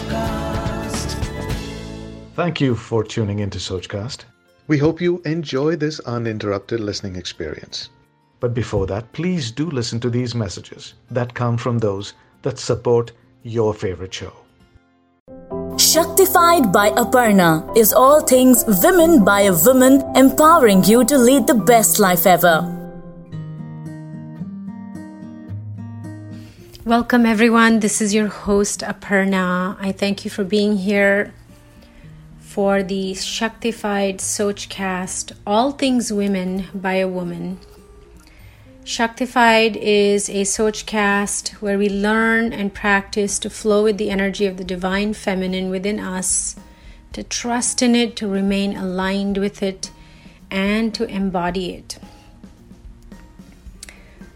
Sochcast. Thank you for tuning into Sochcast. We hope you enjoy this uninterrupted listening experience. But before that, please do listen to these messages that come from those that support your favorite show. Shaktified by Aparna is all things women by a woman empowering you to lead the best life ever. Welcome, everyone. This is your host, Aparna. I thank you for being here for the Shaktified Sochcast All Things Women by a Woman. Shaktified is a Sochcast where we learn and practice to flow with the energy of the divine feminine within us, to trust in it, to remain aligned with it, and to embody it.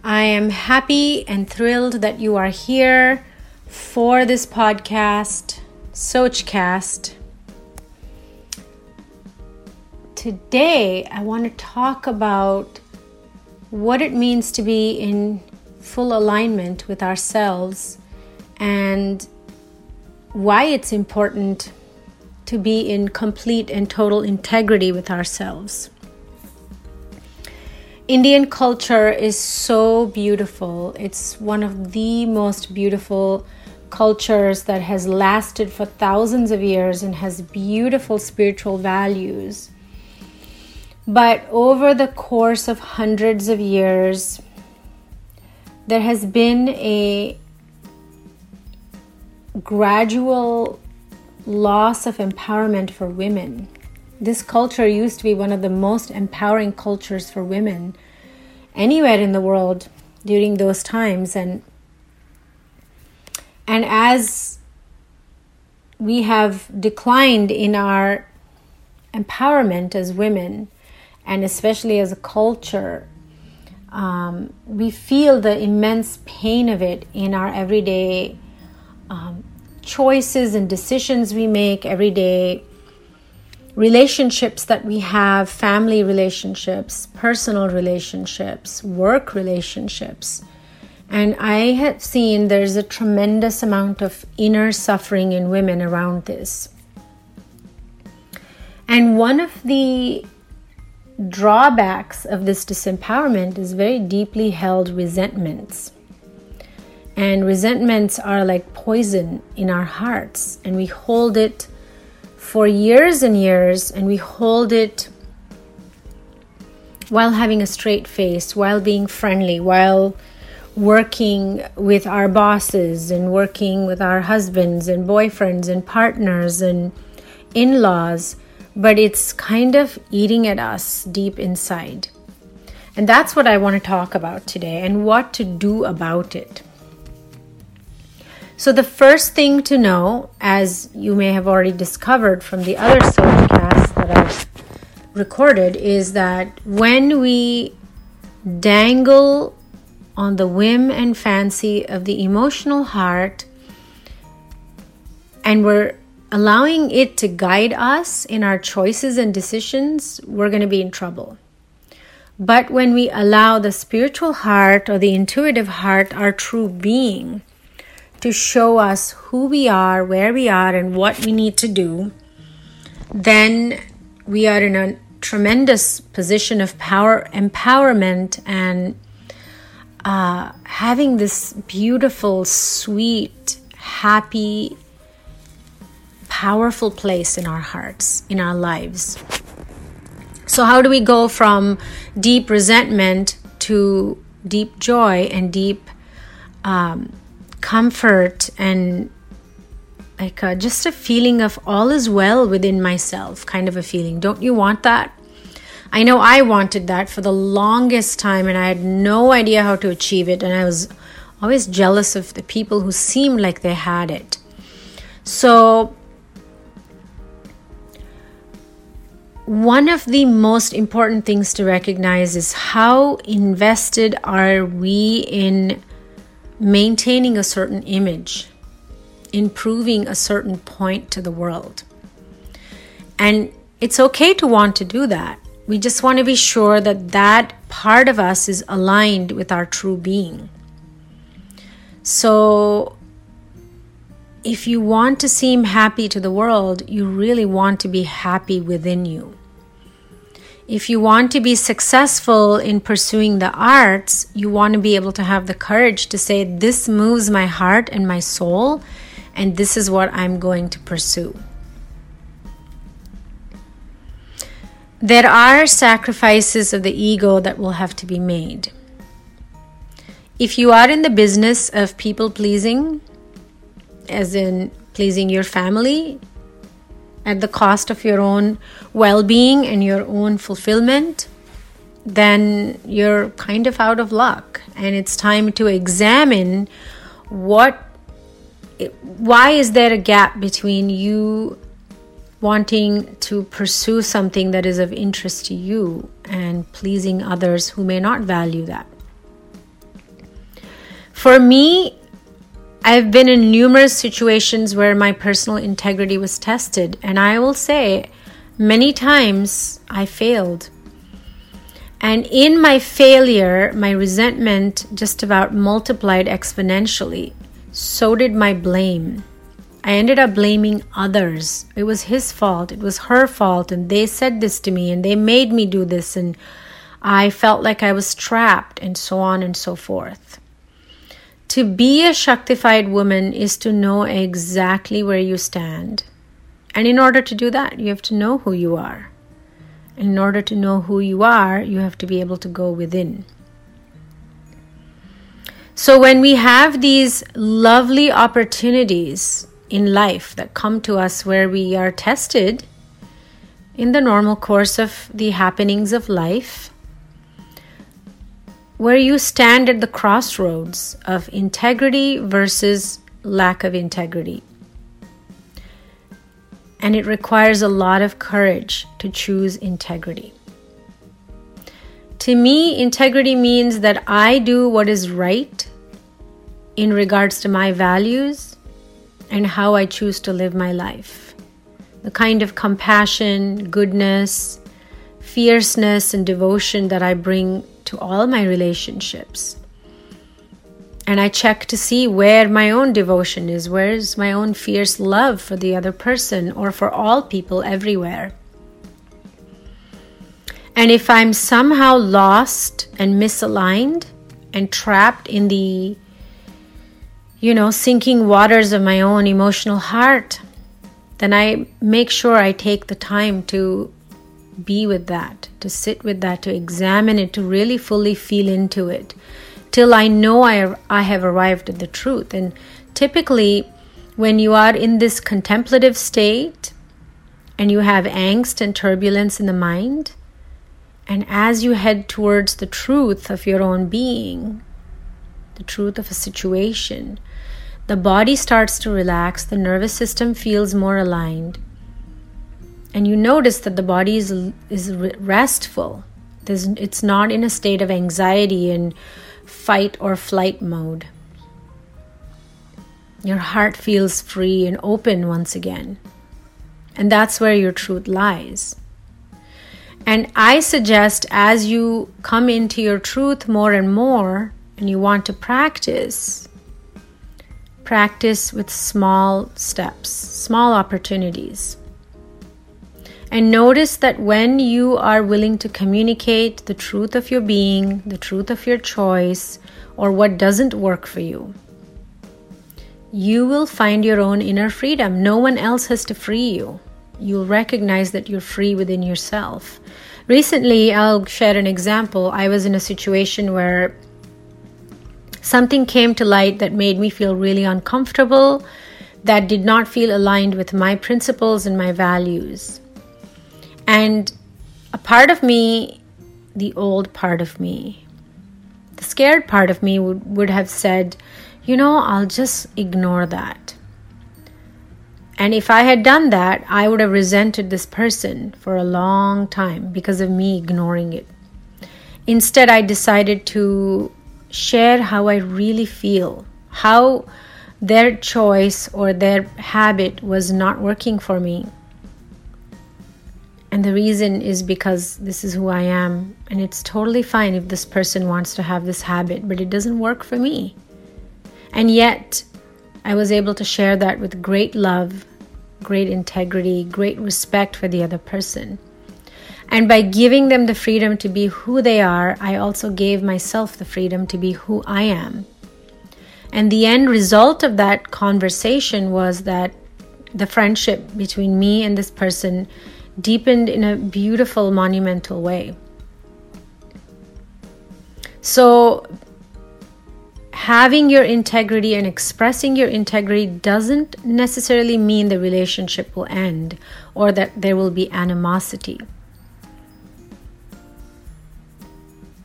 I am happy and thrilled that you are here for this podcast, Sochcast. Today, I want to talk about what it means to be in full alignment with ourselves and why it's important to be in complete and total integrity with ourselves. Indian culture is so beautiful. It's one of the most beautiful cultures that has lasted for thousands of years and has beautiful spiritual values. But over the course of hundreds of years, there has been a gradual loss of empowerment for women this culture used to be one of the most empowering cultures for women anywhere in the world during those times. And and as we have declined in our empowerment as women and especially as a culture um, we feel the immense pain of it in our everyday um, choices and decisions we make every day relationships that we have family relationships, personal relationships, work relationships. And I have seen there's a tremendous amount of inner suffering in women around this. And one of the drawbacks of this disempowerment is very deeply held resentments. And resentments are like poison in our hearts, and we hold it for years and years and we hold it while having a straight face, while being friendly, while working with our bosses and working with our husbands and boyfriends and partners and in laws, but it's kind of eating at us deep inside. And that's what I want to talk about today and what to do about it. So, the first thing to know, as you may have already discovered from the other podcasts that I've recorded, is that when we dangle on the whim and fancy of the emotional heart and we're allowing it to guide us in our choices and decisions, we're going to be in trouble. But when we allow the spiritual heart or the intuitive heart, our true being, to show us who we are, where we are, and what we need to do, then we are in a tremendous position of power, empowerment, and uh, having this beautiful, sweet, happy, powerful place in our hearts, in our lives. So, how do we go from deep resentment to deep joy and deep um, comfort and like a, just a feeling of all is well within myself kind of a feeling. Don't you want that? I know i wanted that for the longest time and i had no idea how to achieve it and i was always jealous of the people who seemed like they had it. So one of the most important things to recognize is how invested are we in maintaining a certain image, improving a certain point to the world. And it's okay to want to do that. We just want to be sure that that part of us is aligned with our true being. So, if you want to seem happy to the world, you really want to be happy within you. If you want to be successful in pursuing the arts, you want to be able to have the courage to say, This moves my heart and my soul, and this is what I'm going to pursue. There are sacrifices of the ego that will have to be made. If you are in the business of people pleasing, as in pleasing your family at the cost of your own well being and your own fulfillment, then you're kind of out of luck. And it's time to examine what, why is there a gap between you wanting to pursue something that is of interest to you and pleasing others who may not value that. For me, I've been in numerous situations where my personal integrity was tested, and I will say many times I failed. And in my failure, my resentment just about multiplied exponentially. So did my blame. I ended up blaming others. It was his fault, it was her fault, and they said this to me, and they made me do this, and I felt like I was trapped, and so on and so forth. To be a Shaktified woman is to know exactly where you stand. And in order to do that, you have to know who you are. And in order to know who you are, you have to be able to go within. So, when we have these lovely opportunities in life that come to us where we are tested in the normal course of the happenings of life, where you stand at the crossroads of integrity versus lack of integrity. And it requires a lot of courage to choose integrity. To me, integrity means that I do what is right in regards to my values and how I choose to live my life. The kind of compassion, goodness, fierceness, and devotion that I bring to all my relationships. And I check to see where my own devotion is, where's my own fierce love for the other person or for all people everywhere. And if I'm somehow lost and misaligned and trapped in the, you know, sinking waters of my own emotional heart, then I make sure I take the time to be with that, to sit with that, to examine it, to really fully feel into it till I know I, I have arrived at the truth. And typically, when you are in this contemplative state and you have angst and turbulence in the mind, and as you head towards the truth of your own being, the truth of a situation, the body starts to relax, the nervous system feels more aligned, and you notice that the body is, is restful. There's, it's not in a state of anxiety and fight or flight mode. Your heart feels free and open once again. And that's where your truth lies. And I suggest as you come into your truth more and more and you want to practice, practice with small steps, small opportunities. And notice that when you are willing to communicate the truth of your being, the truth of your choice, or what doesn't work for you, you will find your own inner freedom. No one else has to free you. You'll recognize that you're free within yourself. Recently, I'll share an example. I was in a situation where something came to light that made me feel really uncomfortable, that did not feel aligned with my principles and my values. And a part of me, the old part of me, the scared part of me would, would have said, you know, I'll just ignore that. And if I had done that, I would have resented this person for a long time because of me ignoring it. Instead, I decided to share how I really feel, how their choice or their habit was not working for me, and the reason is because this is who I am. And it's totally fine if this person wants to have this habit, but it doesn't work for me. And yet, I was able to share that with great love, great integrity, great respect for the other person. And by giving them the freedom to be who they are, I also gave myself the freedom to be who I am. And the end result of that conversation was that the friendship between me and this person deepened in a beautiful, monumental way. So, having your integrity and expressing your integrity doesn't necessarily mean the relationship will end or that there will be animosity.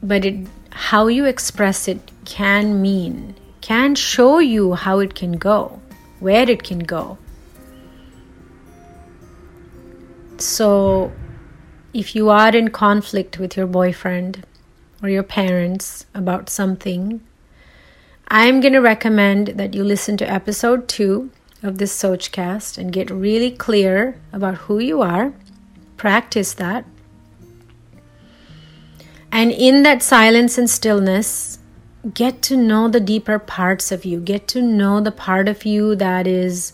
But it, how you express it can mean, can show you how it can go, where it can go. So, if you are in conflict with your boyfriend or your parents about something, I'm going to recommend that you listen to episode two of this Sochcast and get really clear about who you are. Practice that. And in that silence and stillness, get to know the deeper parts of you. Get to know the part of you that is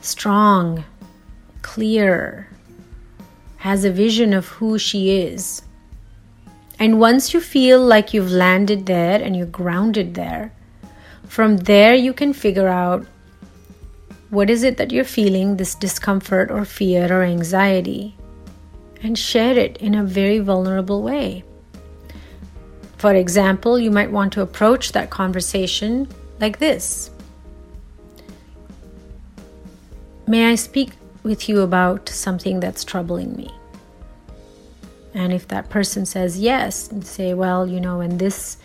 strong, clear, has a vision of who she is. And once you feel like you've landed there and you're grounded there, from there you can figure out what is it that you're feeling, this discomfort or fear or anxiety, and share it in a very vulnerable way. For example, you might want to approach that conversation like this May I speak with you about something that's troubling me? And if that person says yes, and say, Well, you know, when this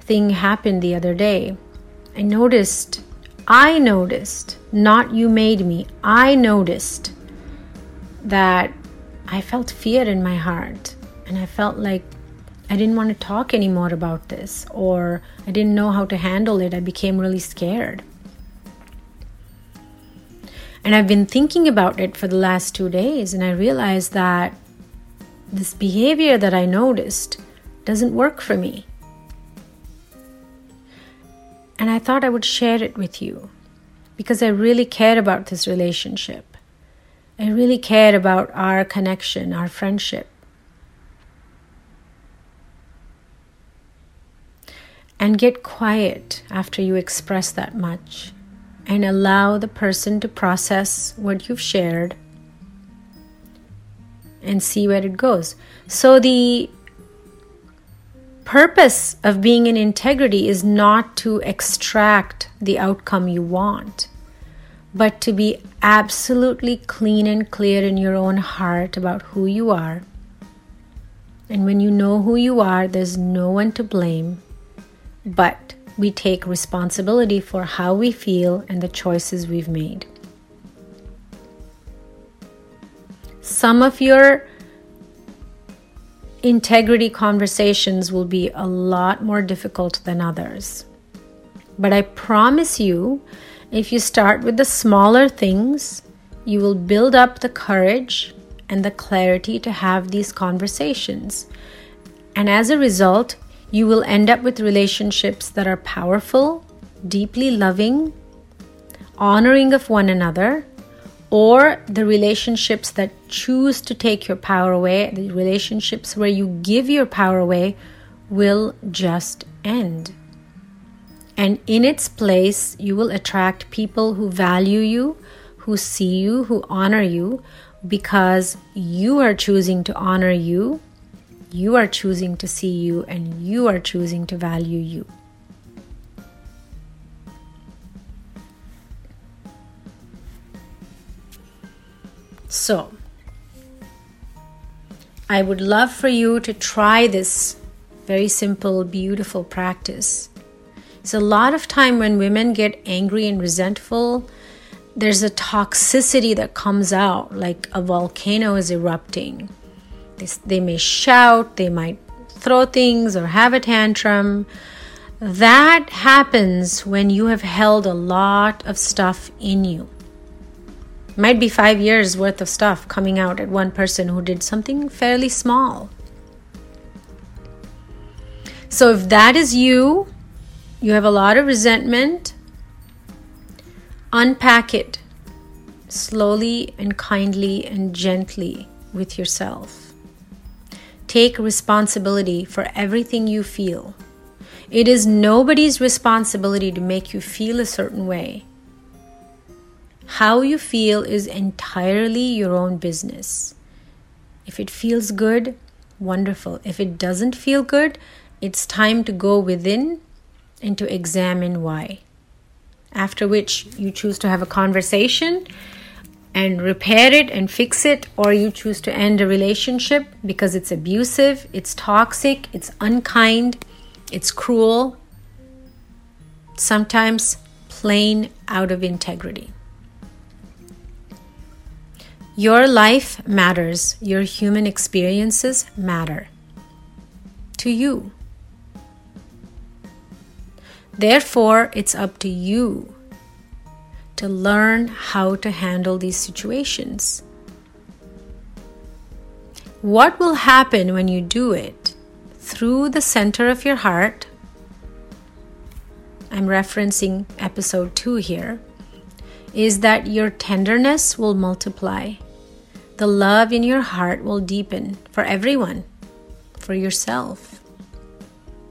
thing happened the other day, I noticed, I noticed, not you made me, I noticed that I felt fear in my heart. And I felt like I didn't want to talk anymore about this, or I didn't know how to handle it. I became really scared. And I've been thinking about it for the last two days, and I realized that this behavior that I noticed doesn't work for me. And I thought I would share it with you because I really care about this relationship. I really care about our connection, our friendship. And get quiet after you express that much and allow the person to process what you've shared and see where it goes. So, the purpose of being in integrity is not to extract the outcome you want, but to be absolutely clean and clear in your own heart about who you are. And when you know who you are, there's no one to blame, but we take responsibility for how we feel and the choices we've made. Some of your integrity conversations will be a lot more difficult than others. But I promise you, if you start with the smaller things, you will build up the courage and the clarity to have these conversations. And as a result, you will end up with relationships that are powerful, deeply loving, honoring of one another, or the relationships that choose to take your power away, the relationships where you give your power away, will just end. And in its place, you will attract people who value you, who see you, who honor you, because you are choosing to honor you, you are choosing to see you, and you are choosing to value you. So, I would love for you to try this very simple, beautiful practice. It's a lot of time when women get angry and resentful, there's a toxicity that comes out like a volcano is erupting. They, they may shout, they might throw things or have a tantrum. That happens when you have held a lot of stuff in you might be five years worth of stuff coming out at one person who did something fairly small. So if that is you, you have a lot of resentment, unpack it slowly and kindly and gently with yourself. Take responsibility for everything you feel. It is nobody's responsibility to make you feel a certain way. How you feel is entirely your own business. If it feels good, wonderful. If it doesn't feel good, it's time to go within and to examine why. After which you choose to have a conversation and repair it and fix it, or you choose to end a relationship because it's abusive, it's toxic, it's unkind, it's cruel, sometimes plain out of integrity. Your life matters, your human experiences matter to you. Therefore, it's up to you to learn how to handle these situations. What will happen when you do it through the center of your heart? I'm referencing episode 2 here. Is that your tenderness will multiply. The love in your heart will deepen for everyone, for yourself.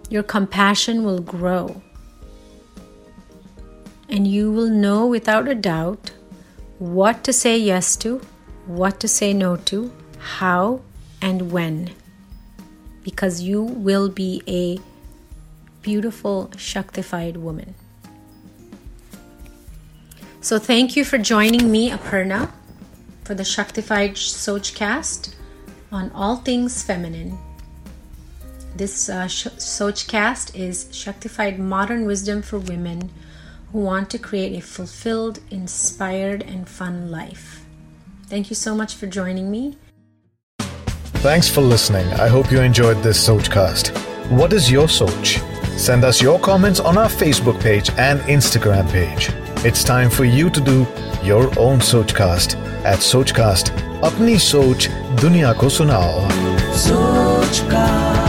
Your compassion will grow and you will know without a doubt what to say yes to, what to say no to, how, and when. Because you will be a beautiful, Shaktified woman. So, thank you for joining me, Aparna, for the Shaktified Sochcast on all things feminine. This uh, Sochcast is Shaktified Modern Wisdom for Women who want to create a fulfilled, inspired, and fun life. Thank you so much for joining me. Thanks for listening. I hope you enjoyed this Sochcast. What is your Soch? Send us your comments on our Facebook page and Instagram page. It's time for you to do your own Sochcast at Sochcast. Apni Soch Dunya Ko Sunao. Sochcast.